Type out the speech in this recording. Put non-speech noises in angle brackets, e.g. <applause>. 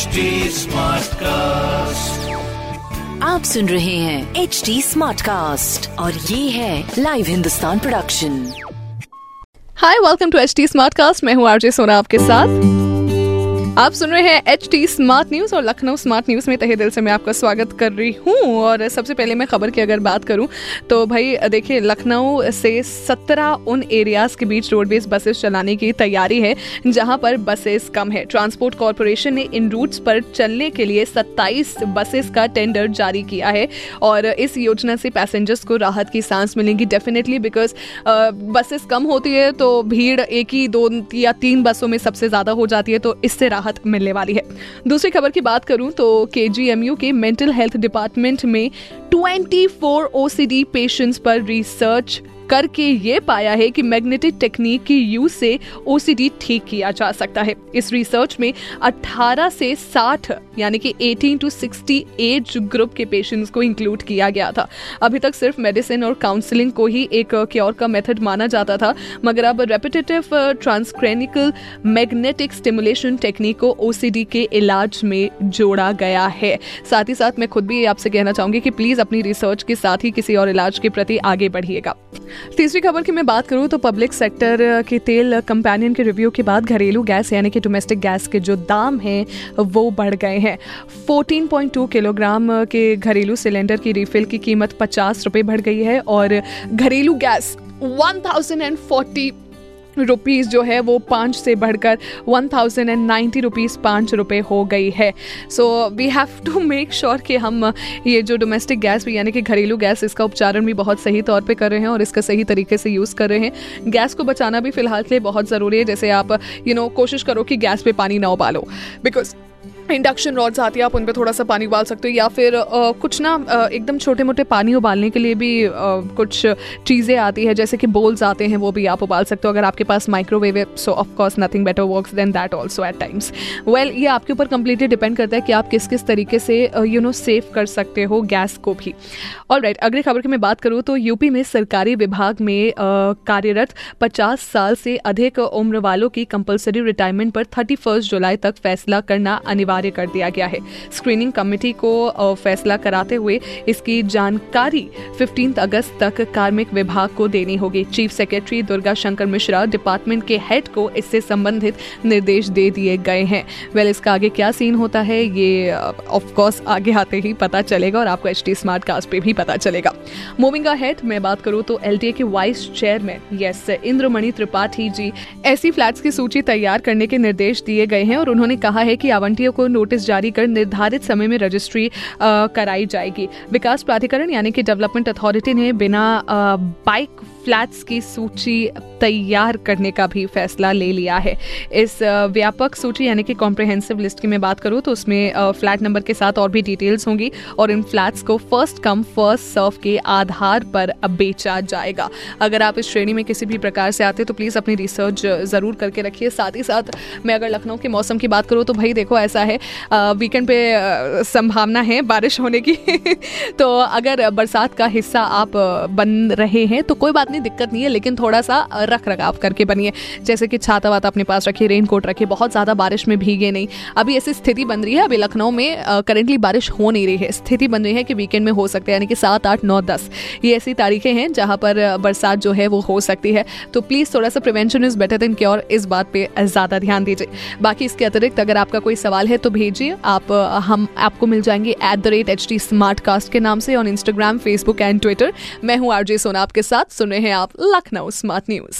HD cast आप सुन रहे हैं एच डी स्मार्ट कास्ट और ये है Live Hindustan production hi welcome to H D smart cast मैं हूँ आरजे सोना आपके साथ। आप सुन रहे हैं एच टी स्मार्ट न्यूज़ और लखनऊ स्मार्ट न्यूज़ में तहे दिल से मैं आपका स्वागत कर रही हूँ। और सबसे पहले मैं खबर की अगर बात करूँ तो भाई, देखिए, लखनऊ से सत्रह उन एरियाज़ के बीच रोडवेज़ बसेस चलाने की तैयारी है, जहाँ पर बसेस कम है। ट्रांसपोर्ट कॉरपोरेशन ने इन रूट्स पर चलने के लिए 27 बसेस का टेंडर जारी किया है और इस योजना से पैसेंजर्स को राहत की सांस मिलेगी डेफिनेटली बिकॉज़ बसेस कम होती है तो भीड़ एक ही दो या तीन बसों में सबसे ज़्यादा हो जाती है तो इससे राहत मिलने वाली है। दूसरी खबर की बात करूँ तो के के मेंटल हेल्थ डिपार्टमेंट में 24 ओसीडी पेशेंट्स पर रिसर्च करके ये पाया है कि मैग्नेटिक टेक्निक की यूज़ से ओसीडी ठीक किया जा सकता है। इस रिसर्च में 18 से 60 यानी कि 18 टू 60 एज ग्रुप के पेशेंट्स को इंक्लूड किया गया था। अभी तक सिर्फ़ मेडिसिन और काउंसलिंग को ही एक क्योर का मेथड माना जाता था, मगर अब repetitive transcranial magnetic stimulation technique को ओसीडी के इलाज में जोड़ा गया है। साथ ही साथ मैं खुद भी आपसे कहना चाहूँगी कि प्लीज़ अपनी रिसर्च के साथ ही किसी और इलाज के प्रति आगे बढ़िएगा। तीसरी खबर की मैं बात करूँ तो पब्लिक सेक्टर के तेल कंपेनियन के रिव्यू के बाद घरेलू गैस यानी कि डोमेस्टिक गैस के जो दाम हैं, वो बढ़ गए हैं। 14.2 किलोग्राम के घरेलू सिलेंडर की रिफिल की कीमत पचास रुपये बढ़ गई है और घरेलू गैस 1040 रुपीज़ जो है वो पाँच से बढ़कर one thousand and ninety rupees पाँच रुपये हो गई है। So we have to make sure कि हम ये जो डोमेस्टिक गैस भी यानी कि घरेलू गैस इसका उपचारण भी बहुत सही तौर पे कर रहे हैं और इसका सही तरीके से यूज़ कर रहे हैं। गैस को बचाना भी फ़िलहाल के लिए बहुत ज़रूरी है। जैसे आप यू you नो know, कोशिश करो कि गैस पे पानी ना उबालो। बिकॉज़ इंडक्शन रॉड्स आती है आप उन पर थोड़ा सा पानी उबाल सकते हो या फिर आ, कुछ ना एकदम छोटे मोटे पानी उबालने के लिए भी आ, कुछ चीज़ें आती है जैसे कि बोल्स आते हैं वो भी आप उबाल सकते हो। अगर आपके पास माइक्रोवेव है so of course nothing better works than that also at times well ये आपके ऊपर कम्प्लीटली डिपेंड करता है कि आप किस किस तरीके से यू नो सेव कर सकते हो गैस को भी। और राइट अगली खबर की मैं बात करूँ तो यूपी में सरकारी विभाग में कार्यरत पचास साल से अधिक उम्र वालों की कंपलसरी रिटायरमेंट पर थर्टी जुलाई तक फैसला करना अनिवार्य अनिवार्य कर दिया गया है। स्क्रीनिंग कमेटी को फैसला कराते हुए इसकी जानकारी 15 अगस्त तक कार्मिक विभाग को देनी होगी। Chief secretary Durga Shankar Mishra department के हेड को इससे संबंधित निर्देश दे दिए गए हैं। वेल, इसका आगे क्या सीन होता है, ये ऑफ़ कोर्स आगे आते ही पता चलेगा और आपको एच टी स्मार्ट कास्ट पे भी पता चलेगा। मूविंग हेड मैं बात करूँ तो एल के vice chairman yes Indramani Tripathi ji, ऐसी फ्लैट्स की सूची तैयार करने के निर्देश दिए गए हैं और उन्होंने कहा है कि आवंटियों को नोटिस जारी कर निर्धारित समय में रजिस्ट्री कराई जाएगी। विकास प्राधिकरण यानी कि डेवलपमेंट अथॉरिटी ने बिना बाइक फ्लैट्स की सूची तैयार करने का भी फैसला ले लिया है। इस व्यापक सूची यानी कि कॉम्प्रिहेंसिव लिस्ट की मैं बात करूँ तो उसमें फ्लैट नंबर के साथ और भी डिटेल्स होंगी और इन फ्लैट्स को फ़र्स्ट कम फ़र्स्ट सर्व के आधार पर बेचा जाएगा। अगर आप इस श्रेणी में किसी भी प्रकार से आते तो प्लीज़ अपनी रिसर्च ज़रूर करके रखिए। साथ ही साथ मैं अगर लखनऊ के मौसम की बात करूँ तो भाई देखो ऐसा है वीकेंड पे संभावना है बारिश होने की। <laughs> तो अगर बरसात का हिस्सा आप बन रहे हैं तो कोई बात नहीं, दिक्कत नहीं है, लेकिन थोड़ा सा रख रखाव करके बनिए जैसे कि छाता वाता अपने पास रखिए रेन कोट रखिए बहुत ज़्यादा बारिश में भीगे नहीं। अभी ऐसी स्थिति बन रही है, अभी लखनऊ में करेंटली बारिश हो नहीं रही है। स्थिति बन रही है कि वीकेंड में हो सकते हैं, यानी कि सात, आठ, नौ, दस। ये ऐसी तारीखें हैं जहाँ पर बरसात जो है वो हो सकती है। तो प्लीज़ थोड़ा सा prevention is better than cure इस बात पे ज़्यादा ध्यान दीजिए। बाकी इसके अतिरिक्त अगर आपका कोई सवाल है तो भेजिए। आप हम आपको मिल जाएँगे at the rate H T smartcast के नाम से on Instagram Facebook and Twitter मैं हूँ आरजे सोना आपके साथ। सुन रहे हैं आप लखनऊ स्मार्ट न्यूज़